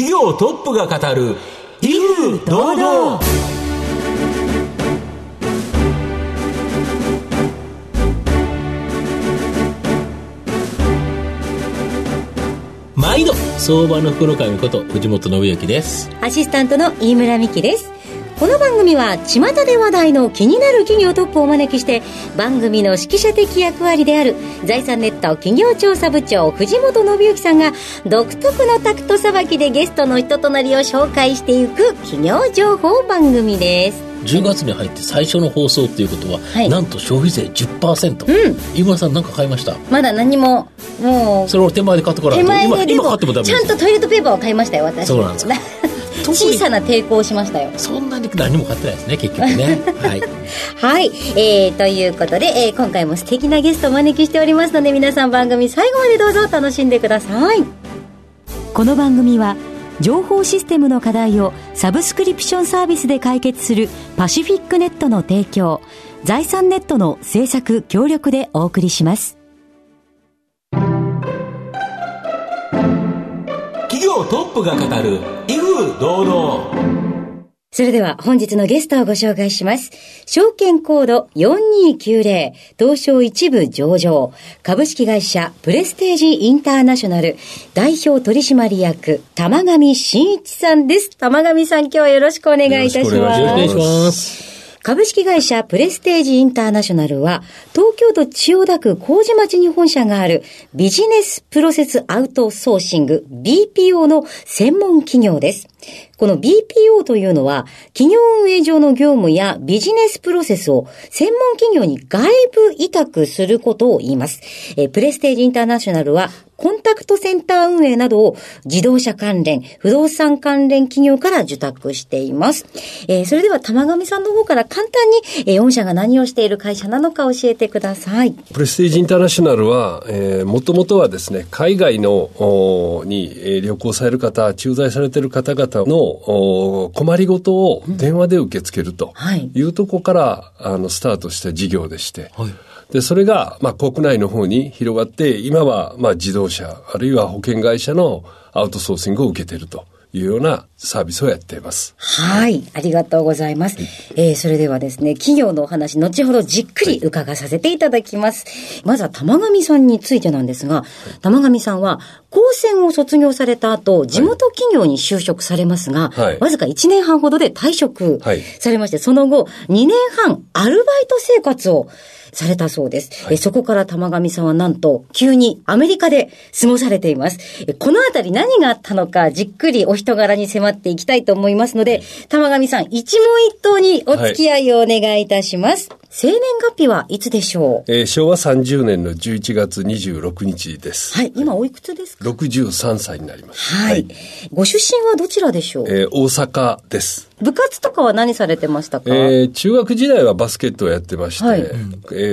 企業トップが語る威風堂々。毎度相場の福の神こと藤本信之です。アシスタントの飯村美希です。この番組は巷で話題の気になる企業トップをお招きして番組の指揮者的役割である財産ネット企業調査部長藤本信之さんが独特のタクトさばきでゲストの人となりを紹介していく企業情報番組です。10月に入って最初の放送っていうことは、はい、なんと消費税10%、うん、飯村さん何か買いました？まだ何ももうそれを手前で買ってこられ手前で今買ってもダメちゃんとトイレットペーパーを買いましたよ私。そうなんですか 小さな抵抗をしましたよ。そんなに何も買ってないですね結局ね。はい、はい。えー、ということで、えー、今回も素敵なゲストをお招きしておりますので皆さん番組最後までどうぞ楽しんでください。この番組は情報システムの課題をサブスクリプションサービスで解決するパシフィックネットの提供財産ネットの制作協力でお送りします。企業トップが語る威風堂々それでは本日のゲストをご紹介します。証券コード4290東証一部上場株式会社プレステージインターナショナル代表取締役玉上真一さんです。玉上さん今日はよろしくお願いいたします。よろしくお願いします。株式会社プレステージインターナショナルは、東京都千代田区麹町に本社があるビジネスプロセスアウトソーシング BPO の専門企業です。この BPO というのは、企業運営上の業務やビジネスプロセスを専門企業に外部委託することを言います。えプレステージインターナショナルは、コンタクトセンター運営などを自動車関連、不動産関連企業から受託しています。えー、それでは玉上さんの方から簡単に、えー、御社が何をしている会社なのか教えてください。プレステージインターナショナルは、えー、もともとはですね、海外のに、えー、旅行される方、駐在されている方々の困りごとを電話で受け付けるとい。うところから、あの、スタートした事業でして、はい。で、それが、まあ、国内の方に広がって、今は、まあ、自動車、あるいは保険会社のアウトソーシングを受けていると。いうようなサービスをやっています。はい。ありがとうございます。えー、それではですね、企業のお話、後ほどじっくり伺わさせていただきます。はい、まずは玉上さんについてなんですが、はい、玉上さんは、高専を卒業された後、地元企業に就職されますが、はい、わずか1年半ほどで退職されまして、その後、2年半アルバイト生活をされたそうです。はい、えそこから玉上さんはなんと、急にアメリカで過ごされています。このあたり何があったのか、じっくりお人柄に迫っていきたいと思いますので、玉上さん、一問一答にお付き合いをお願いいたします。はい生年月日はいつでしょう、えー、昭和30年の11月26日です。はい。今おいくつですか ?63 歳になります。はい。はい、ご出身はどちらでしょう？えー、大阪です。部活とかは何されてましたか？えー、中学時代はバスケットをやってまして、はい、え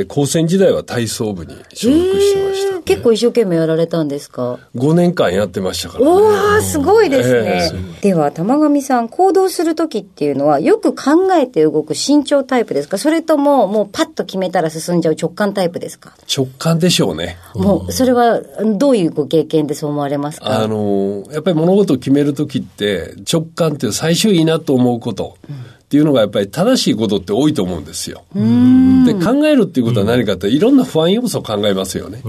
ー、高専時代は体操部に所属してました、ね、結構一生懸命やられたんですか ?5 年間やってましたから、ね、おー、すごいですね。えー、では、玉上さん、行動するときっていうのは、よく考えて動く慎重タイプですか？それとも、もうパッと決めたら進んじゃう直感タイプですか？直感でしょうね。もう、それは、どういうご経験でそう思われますか？あの、やっぱり物事を決めるときって、直感って最終いいなと思うこと。うんっていうのがやっぱり正しいことって多いと思うんですよ。で考えるっていうことは何かっていろんな不安要素を考えますよね。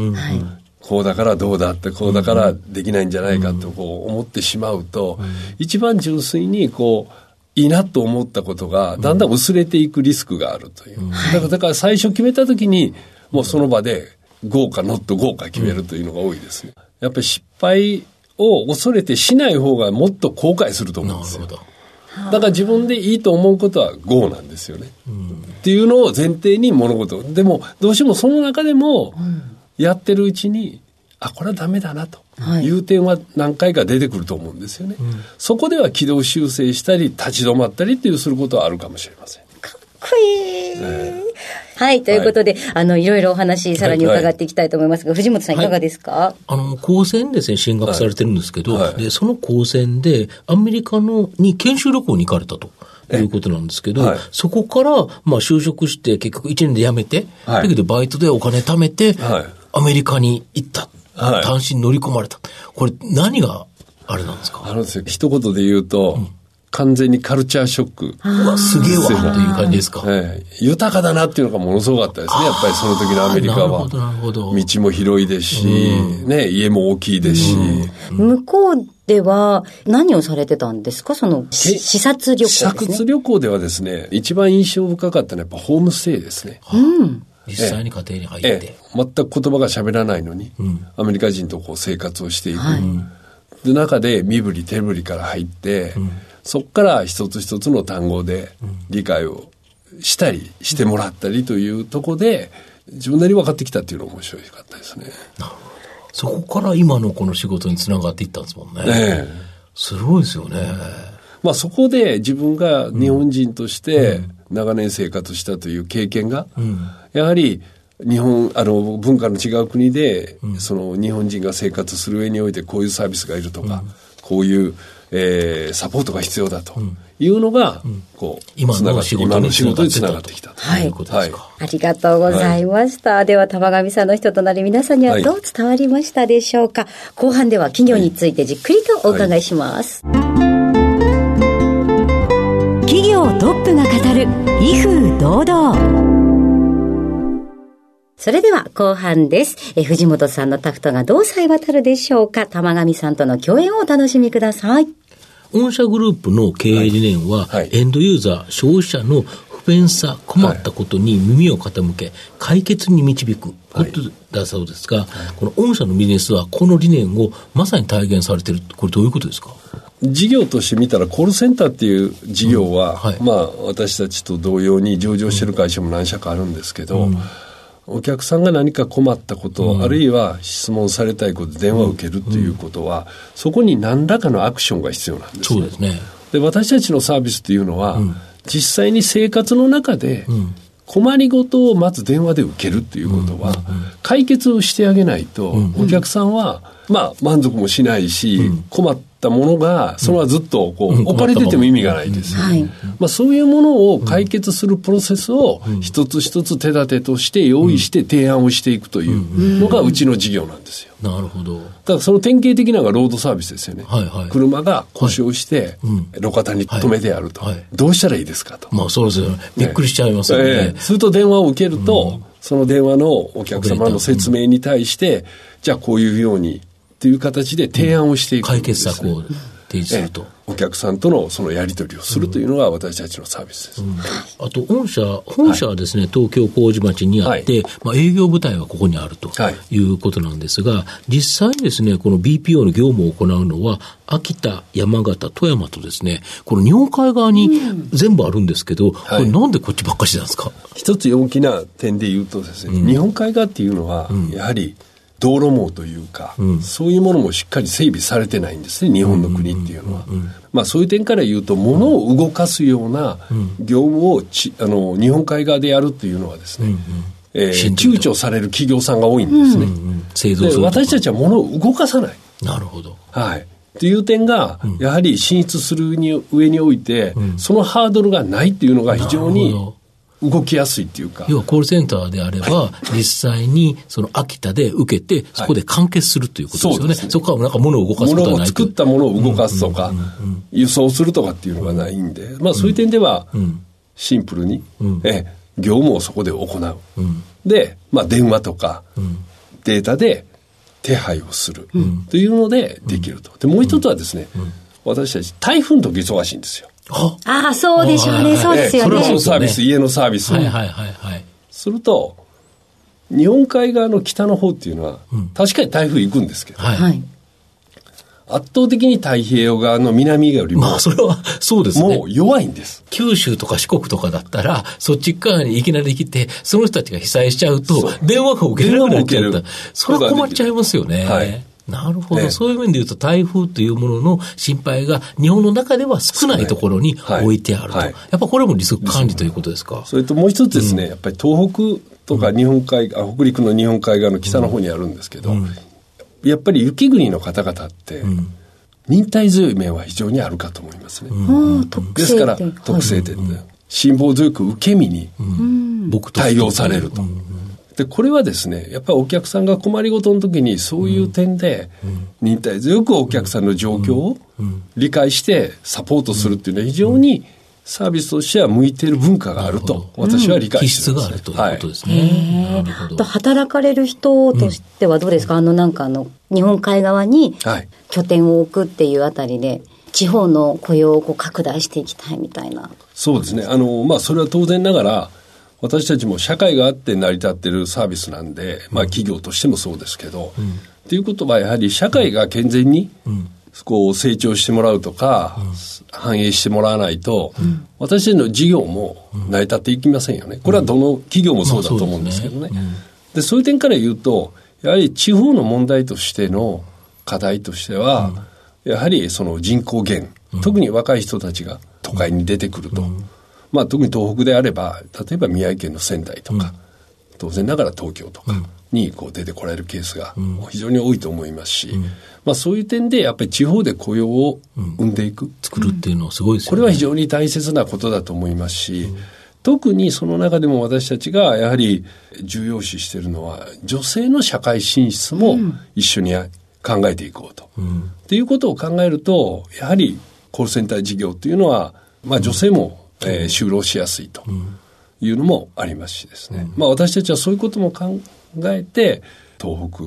こうだからどうだってこうだからできないんじゃないかとこう思ってしまうと、一番純粋にこういいなと思ったことがだんだん薄れていくリスクがあるという。だからだから最初決めた時にもうその場で豪華ノット豪華決めるというのが多いですね。やっぱり失敗を恐れてしない方がもっと後悔すると思うんですよ。なるほど。だから自分でいいと思うことは GO なんですよね。うん、っていうのを前提に物事でもどうしてもその中でもやってるうちに、あこれはダメだなと。い。う点は何回か出てくると思うんですよね。はい、そこでは軌道修正したり立ち止まったりっていうすることはあるかもしれません。かっこいい、ねはい、ということで、はい、あの、いろいろお話、さらに伺っていきたいと思いますが、はい、藤本さんいかがですか、はい、あの、高専ですね、進学されてるんですけど、で、その高専で、アメリカの、に研修旅行に行かれたと。いうことなんですけど、そこから、まあ、就職して、結局1年で辞めて、だけどバイトでお金貯めて、アメリカに行った。単身乗り込まれた。これ、何があれなんですか？あるんですよ。一言で言うと、完全にカルチャーショック。うわ、すげえわ、という感じですか？ええ豊かだなっていうのがものすごかったですね。やっぱりその時のアメリカは。なるほど、なるほど。道も広いですし、ね、家も大きいですし。向こうでは何をされてたんですか？そのし視察旅行視ですね。察旅行ではですね、一番印象深かったのはやっぱホームステイですね。実際に家庭に入って。ええ、全く言葉が喋らないのに、アメリカ人とこう生活をしていく。で中で身振り手振りから入って、そこから一つ一つの単語で理解をしたりしてもらったりというところで、自分なりに分かってきたっていうのが面白かったですね。そこから今のこの仕事につながっていったんですもんね。ええすごいですよね。まあそこで自分が日本人として長年生活したという経験が、やはり日本、あの文化の違う国で、その日本人が生活する上においてこういうサービスがいるとか、こういう、えーサポートが必要だというのが、こう、今のつながって仕事に今の仕事につつながっててきたと。はい。い。うことですか。ありがとうございました。では、玉上さんの人となり皆さんにははいどう伝わりましたでしょうか、後半では企業についてじっくりとお伺いします。企業トップが語る威風堂々。それでは後半です。え藤本さんのタクトがどうさえ渡るでしょうか？玉上さんとの共演をお楽しみください。御社グループの経営理念は、はいエンドユーザー、消費者の不便さ、困ったことに耳を傾け、解決に導くことだそうですが、この御社のビジネスはこの理念をまさに体現されている。これどういうことですか？事業として見たらコールセンターっていう事業は、うん。はい。まあ私たちと同様に上場してる会社も何社かあるんですけど、お客さんが何か困ったこと、あるいは質問されたいこと電話を受けるということは、そこに何らかのアクションが必要なんですねそうですね。で私たちのサービスっていうのは、実際に生活の中で困りごとをまず電話で受けるっていうことは、解決をしてあげないと、お客さんは、まあ満足もしないし、困ったものがそのままずっとこう、うん。置かれてても意味がないです。よ、はい。まあ、そういうものを解決するプロセスを一つ一つ手立てとして用意して提案をしていくというのがうちの事業なんですよ。なるほど。だからその典型的なのがロードサービスですよね。はいはい。車が故障して、路肩に止めてあると、はい。はい。どうしたらいいですかと。まあそうですよね。びっくりしちゃいますよね。ええ。すると電話を受けると、その電話のお客様の説明に対して、じゃあこういうようにっていう形で提案をしていく、解決策を提示すると。ええ。お客さんとのそのやり取りをするというのが私たちのサービスです。あと、御社、本社はですね、東京麹町にあって、まあ営業部隊はここにあるとはい。いうことなんですが、実際にですね、この BPO の業務を行うのは、秋田、山形、富山とですね、この日本海側に全部あるんですけど、これなんでこっちばっかしなんですか？一つ大きな点で言うとですね、日本海側っていうのは、やはり道路網というか、そういうものもしっかり整備されてないんですね、日本の国っていうのは。まあそういう点から言うと、物を動かすような業務をちあの日本海側でやるっていうのはですね、え躊躇される企業さんが多いんですね。うん製造で私たちは物を動かさない。なるほど。はい。っていう点が、やはり進出するに上において、そのハードルがないっていうのが非常にほ動きやすいっていうか。要はコールセンターであれば、実際にその秋田で受けて、そこで完結するということですよね。そうですね。そこからなんか物を動かすことはないと。作ったものを動かすとか、輸送するとかっていうのがないんで、まあそういう点では、シンプルに、ええ業務をそこで行う。で、まあ電話とか、データで手配をするというのでできると。で、もう一つはですね、私たち台風の時忙しいんですよ。あああ、そうでしょうね。そうですよそれはねホーム。サービス、家のサービスをはいはいはいはい。すると、日本海側の北の方っていうのは、確かに台風行くんですけど、はい。はい。圧倒的に太平洋側の南よりも、まあ、それは、そうですねも。う弱いんです。九州とか四国とかだったら、そっち側にいきなり来て、その人たちが被災しちゃうと、電話が受けれなくなっちゃった電話も受ける。それは困っちゃいますよね。はいなるほど、ねそういう面で言うと、台風というものの心配が日本の中では少ないところにはい。置いてあると。はい。やっぱこれもリスク管理ということですか？それともう一つですね、やっぱり東北とか日本海、あ北陸の日本海側の北の方にあるんですけど、やっぱり雪国の方々って、忍耐強い面は非常にあるかと思いますね。ですから。特性点。で、辛抱強く受け身に対応されると。で、これはですね、やっぱりお客さんが困りごとの時にそういう点で、忍耐強くお客さんの状況を理解してサポートするっていうのは非常にサービスとしては向いている文化があると、私は理解してます、ね、気質があるということですね。はい、と働かれる人としてはどうですか、うん、あのなんかあの、日本海側に拠点を置くっていうあたりで、地方の雇用をこう拡大していきたいみたいな。そうですね。あの、まあ、それは当然ながら、私たちも社会があって成り立ってるサービスなんで、まあ企業としてもそうですけど、うん、っていうことはやはり社会が健全に、こう成長してもらうとか、うん、反映してもらわないと、うん、私たちの事業も成り立っていきませんよね。これはどの企業もそうだと思うんですけどね。でそういう点から言うと、やはり地方の問題としての課題としては、やはりその人口減、特に若い人たちが都会に出てくると。まあ、特に東北であれば、例えば宮城県の仙台とか、当然ながら東京とかにこう出てこられるケースが非常に多いと思いますし、まあ、そういう点でやっぱり地方で雇用を生んでいく、作るっていうのはすごいですよね。これは非常に大切なことだと思いますし、特にその中でも私たちがやはり重要視しているのは女性の社会進出も一緒に考えていこうと。うん、っていうことを考えるとやはりコールセンター事業っていうのは、まあ、女性もえー、就労しやすいというのもありますしですね、まあ、私たちはそういうことも考えて東北、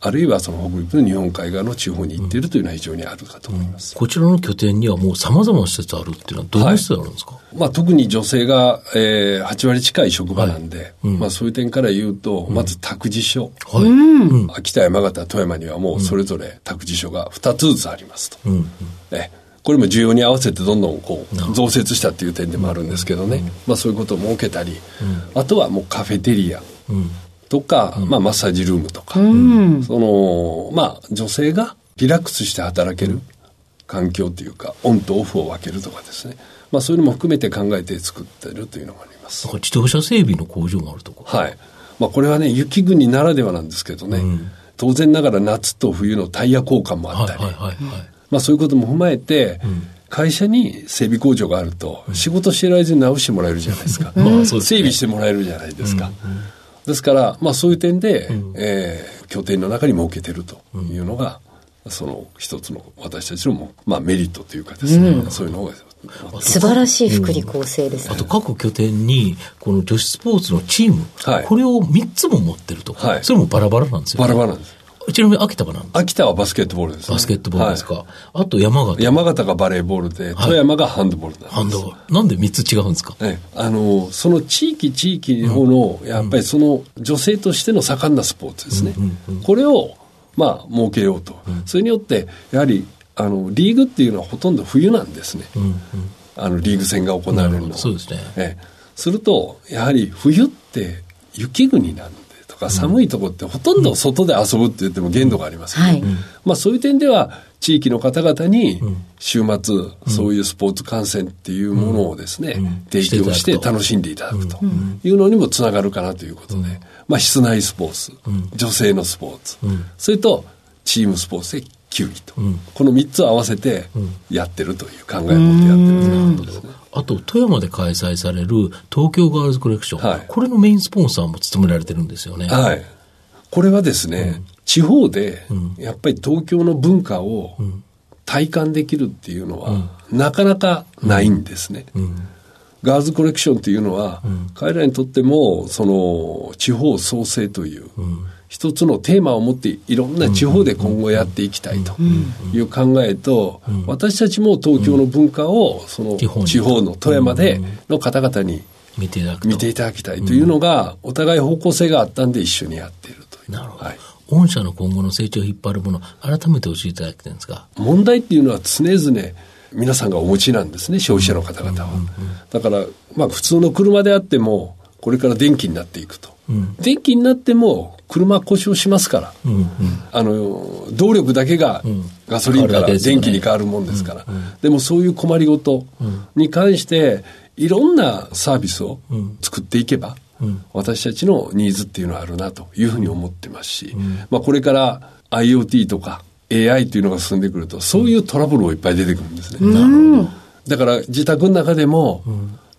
あるいはその北陸の日本海側の地方に行っているというのは非常にあるかと思います、こちらの拠点にはもうさまざまな施設あるっていうのはどういう施設あるんですか、はい、まあ、特に女性が、えー、8割近い職場なんで、はいうん、まあ、そういう点から言うと、まず託児所、はい、秋田山形富山にはもうそれぞれ託児所が2つずつありますと。うん。うん。ねこれも需要に合わせてどんどんこう増設したっていう点でもあるんですけどね、まあ、そういうことを設けたり、あとはもうカフェテリアとか、まあ、マッサージルームとか、そのまあ女性がリラックスして働ける環境というかオンとオフを分けるとかですね、まあ、そういうのも含めて考えて作ってるというのがあります。自動車整備の工場があるとかはい。まあ、これはね、雪国ならではなんですけどね、うん、当然ながら夏と冬のタイヤ交換もあったり、はいはいはいはい、まあ、そういうことも踏まえて、会社に整備工場があると、仕事してる間に直してもらえるじゃないですか。まあ、整備してもらえるじゃないですか。ですから、まあそういう点で、うん、えー、拠点の中に設けてるというのが、その一つの私たちの、まあ、メリットというかですね、うん、そういうのが素晴らしい福利厚生です、ねうん、あと各拠点に、この女子スポーツのチーム、はい、これを3つも持ってると。か、はい、それもバラバラなんですよ、ね、バラバラなんです。ちなみに秋田は何秋田はバスケットボールです、ね、バスケットボールですか？はい、あと山形。山形がバレーボールで、富山がハンドボールなんです。ハンドボール。なんで3つ違うんですか？えあの、その地域地域の、やっぱりその女性としての盛んなスポーツですね。これを、まあ、設けようと。それによって、やはり、あの、リーグっていうのはほとんど冬なんですね。あの、リーグ戦が行われるのそうですね。えすると、やはり冬って雪国なんとか寒いとこってほとんど外で遊ぶって言っても限度があります、ね、はい、まあそういう点では地域の方々に週末そういうスポーツ観戦っていうものをですね、提供して楽しんでいただくというのにもつながるかなということで、まあ室内スポーツ、女性のスポーツ、それとチームスポーツで球技と、この3つを合わせてやってるという考えを持ってやってるんですね。あと、富山で開催される東京ガールズコレクション、はい、これのメインスポンサーも務められてるんですよね。はい。これはですね、うん、地方で、やっぱり東京の文化を体感できるっていうのは、うん、なかなかないんですね。ガールズコレクションっていうのは、彼らにとっても、その、地方創生という、一つのテーマを持っていろんな地方で今後やっていきたいという考えと、私たちも東京の文化をその地方の富山での方々に見ていただきたいというのが、お互い方向性があったんで一緒にやっているという。なるほど。はい。御社の今後の成長を引っ張るもの、改めて教えていただきたいんですか問題っていうのは常々皆さんがお持ちなんですね、消費者の方々は。だから、まあ普通の車であっても、これから電気になっていくと。うん、電気になっても車故障しますから、うんうん、あの動力だけがガソリンから電気に変わるもんですから、でもそういう困りごとに関していろんなサービスを作っていけば、私たちのニーズっていうのはあるなというふうに思ってますし、まあ、これから IoT とか AI というのが進んでくるとそういうトラブルもいっぱい出てくるんですね。だから自宅の中でも、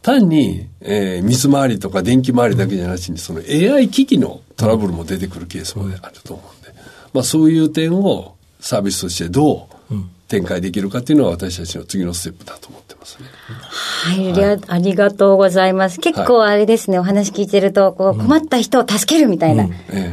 単に、えー、水回りとか電気回りだけじゃなしに、その AI 機器のトラブルも出てくるケースもあると思うんで、まあそういう点をサービスとしてどう展開できるかっていうのは私たちの次のステップだと思ってますね。はい、はい、ありがとうございます。結構あれですね、はい、お話聞いてると、こう困った人を助けるみたいな、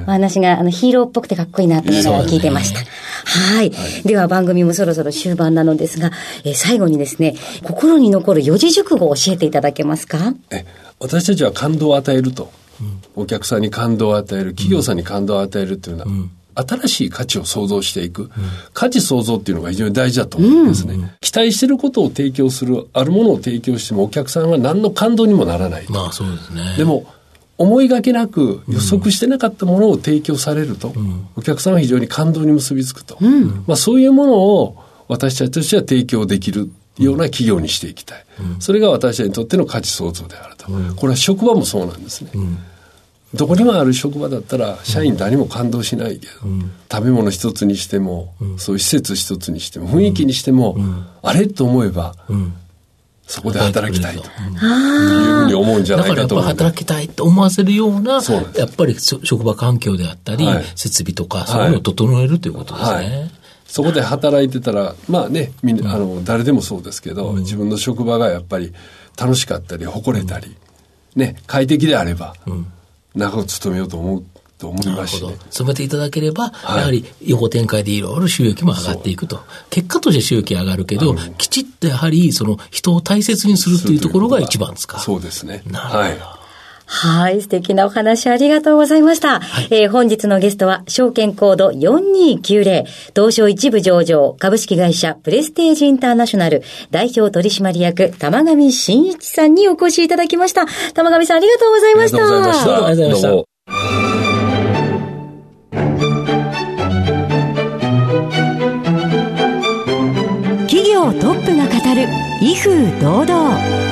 お話が、あのヒーローっぽくてかっこいいなっていうのを聞いてました。はい、はい。では番組もそろそろ終盤なのですが、えー、最後にですね、心に残る四字熟語を教えていただけますか？え私たちは感動を与えると。うん、お客さんに感動を与える、企業さんに感動を与えるっていうのは、うん新しい価値を創造していく、うん、価値創造っていうのが非常に大事だと思うんですね、うん、期待してることを提供する、あるものを提供してもお客さんは何の感動にもならない。まあそうですね。でも、思いがけなく予測してなかったものを提供されると、うん、お客さんは非常に感動に結びつくと。まあそういうものを私たちとしては提供できるような企業にしていきたい。それが私たちにとっての価値創造であると。これは職場もそうなんですね。どこにもある職場だったら社員誰も感動しないけど、うん、食べ物一つにしても、うん、そういう施設一つにしても雰囲気にしても、うん、あれと思えば、そこで働きたいと。いうふうに思うんじゃないかとだからやっぱ働きたいと思わせるような。やっぱり職場環境であったり、はい、設備とかそういうのを整えるということですね。はい。はいそこで働いてたら、まあね、みんな、あの、誰でもそうですけど、自分の職場がやっぱり楽しかったり、誇れたり、ね、快適であれば、長く勤めようと思うと思いますし、ね、勤めていただければ、はい、やはり横展開でいろいろ収益も上がっていくと。結果として収益上がるけど、きちっとやはりその人を大切にするっていうところが一番ですか。そうですね。なるほど。はいはい。素敵なお話ありがとうございました。はい、えー、本日のゲストは、証券コード4290、東証一部上場、株式会社プレステージインターナショナル、代表取締役、玉上真一さんにお越しいただきました。玉上さんありがとうございました。ありがとうございました。ありがとうございました。企業トップが語る、威風堂々。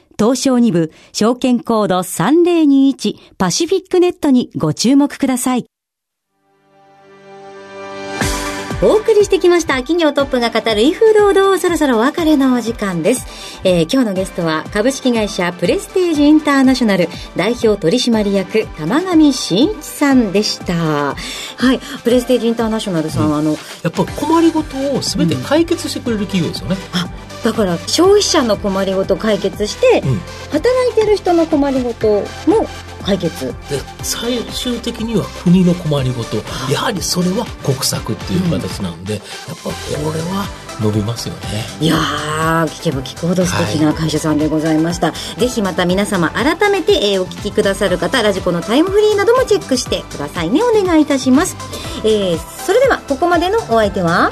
東証2部証券コード3021パシフィックネットにご注目ください。お送りしてきました。企業トップが語る威風堂々そろそろお別れのお時間です、えー、今日のゲストは株式会社プレステージインターナショナル代表取締役玉上真一さんでした。はい。プレステージインターナショナルさん、うん、あのやっぱ困りごとを全て解決してくれる企業ですよね、うん、あだから消費者の困りごと解決して、うん、働いてる人の困りごとも解決。で最終的には国の困りごと。やはりそれは国策っていう形なんで、うん、やっぱこれは伸びますよね。いや聞けば聞くほど素敵な会社さんでございました、はい、ぜひまた皆様改めて、えー、お聞きくださる方ラジコのタイムフリーなどもチェックしてくださいね。お願いいたします、えー、それではここまでのお相手は？